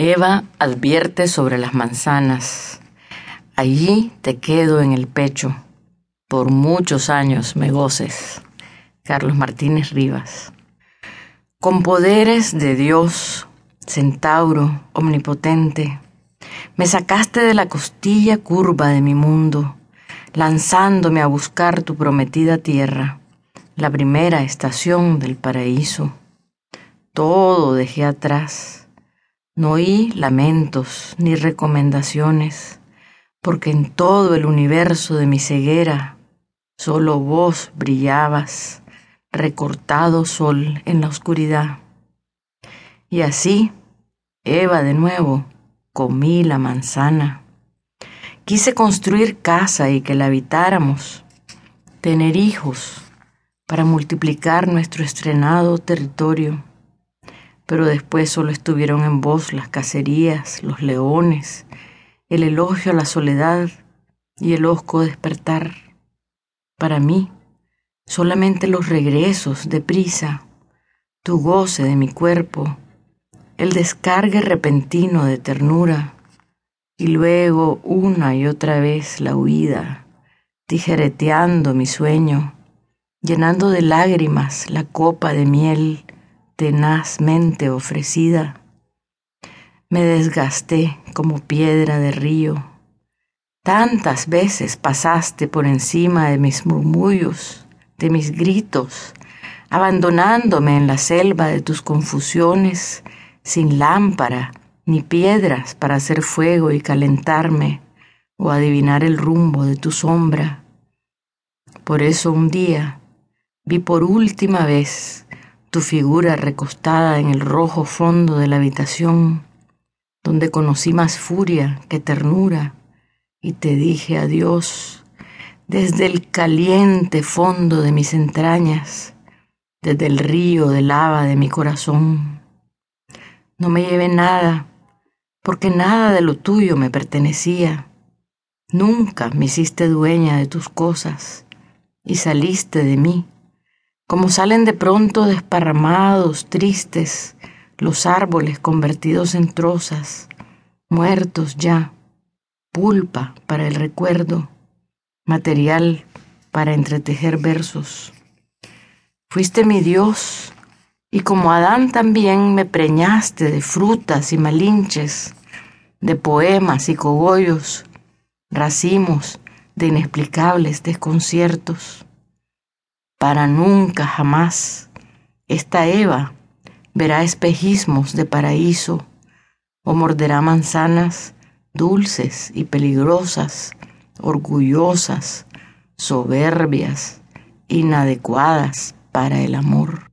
Eva advierte sobre las manzanas. Allí te quedo en el pecho. Por muchos años me goces. Carlos Martínez Rivas. Con poderes de Dios, centauro, omnipotente, me sacaste de la costilla curva de mi mundo, lanzándome a buscar tu prometida tierra, la primera estación del paraíso. Todo dejé atrás no oí lamentos ni recomendaciones, porque en todo el universo de mi ceguera solo vos brillabas, recortado sol en la oscuridad. Y así, Eva de nuevo, comí la manzana. Quise construir casa y que la habitáramos, tener hijos para multiplicar nuestro estrenado territorio pero después solo estuvieron en voz las cacerías, los leones, el elogio a la soledad y el osco despertar. Para mí, solamente los regresos de prisa, tu goce de mi cuerpo, el descargue repentino de ternura, y luego una y otra vez la huida, tijereteando mi sueño, llenando de lágrimas la copa de miel tenazmente ofrecida, me desgasté como piedra de río. Tantas veces pasaste por encima de mis murmullos, de mis gritos, abandonándome en la selva de tus confusiones, sin lámpara ni piedras para hacer fuego y calentarme o adivinar el rumbo de tu sombra. Por eso un día vi por última vez tu figura recostada en el rojo fondo de la habitación, donde conocí más furia que ternura, y te dije adiós desde el caliente fondo de mis entrañas, desde el río de lava de mi corazón. No me llevé nada, porque nada de lo tuyo me pertenecía. Nunca me hiciste dueña de tus cosas y saliste de mí como salen de pronto desparramados, tristes, los árboles convertidos en trozas, muertos ya, pulpa para el recuerdo, material para entretejer versos. Fuiste mi Dios, y como Adán también me preñaste de frutas y malinches, de poemas y cogollos, racimos de inexplicables desconciertos para nunca jamás esta Eva verá espejismos de paraíso o morderá manzanas dulces y peligrosas, orgullosas, soberbias, inadecuadas para el amor.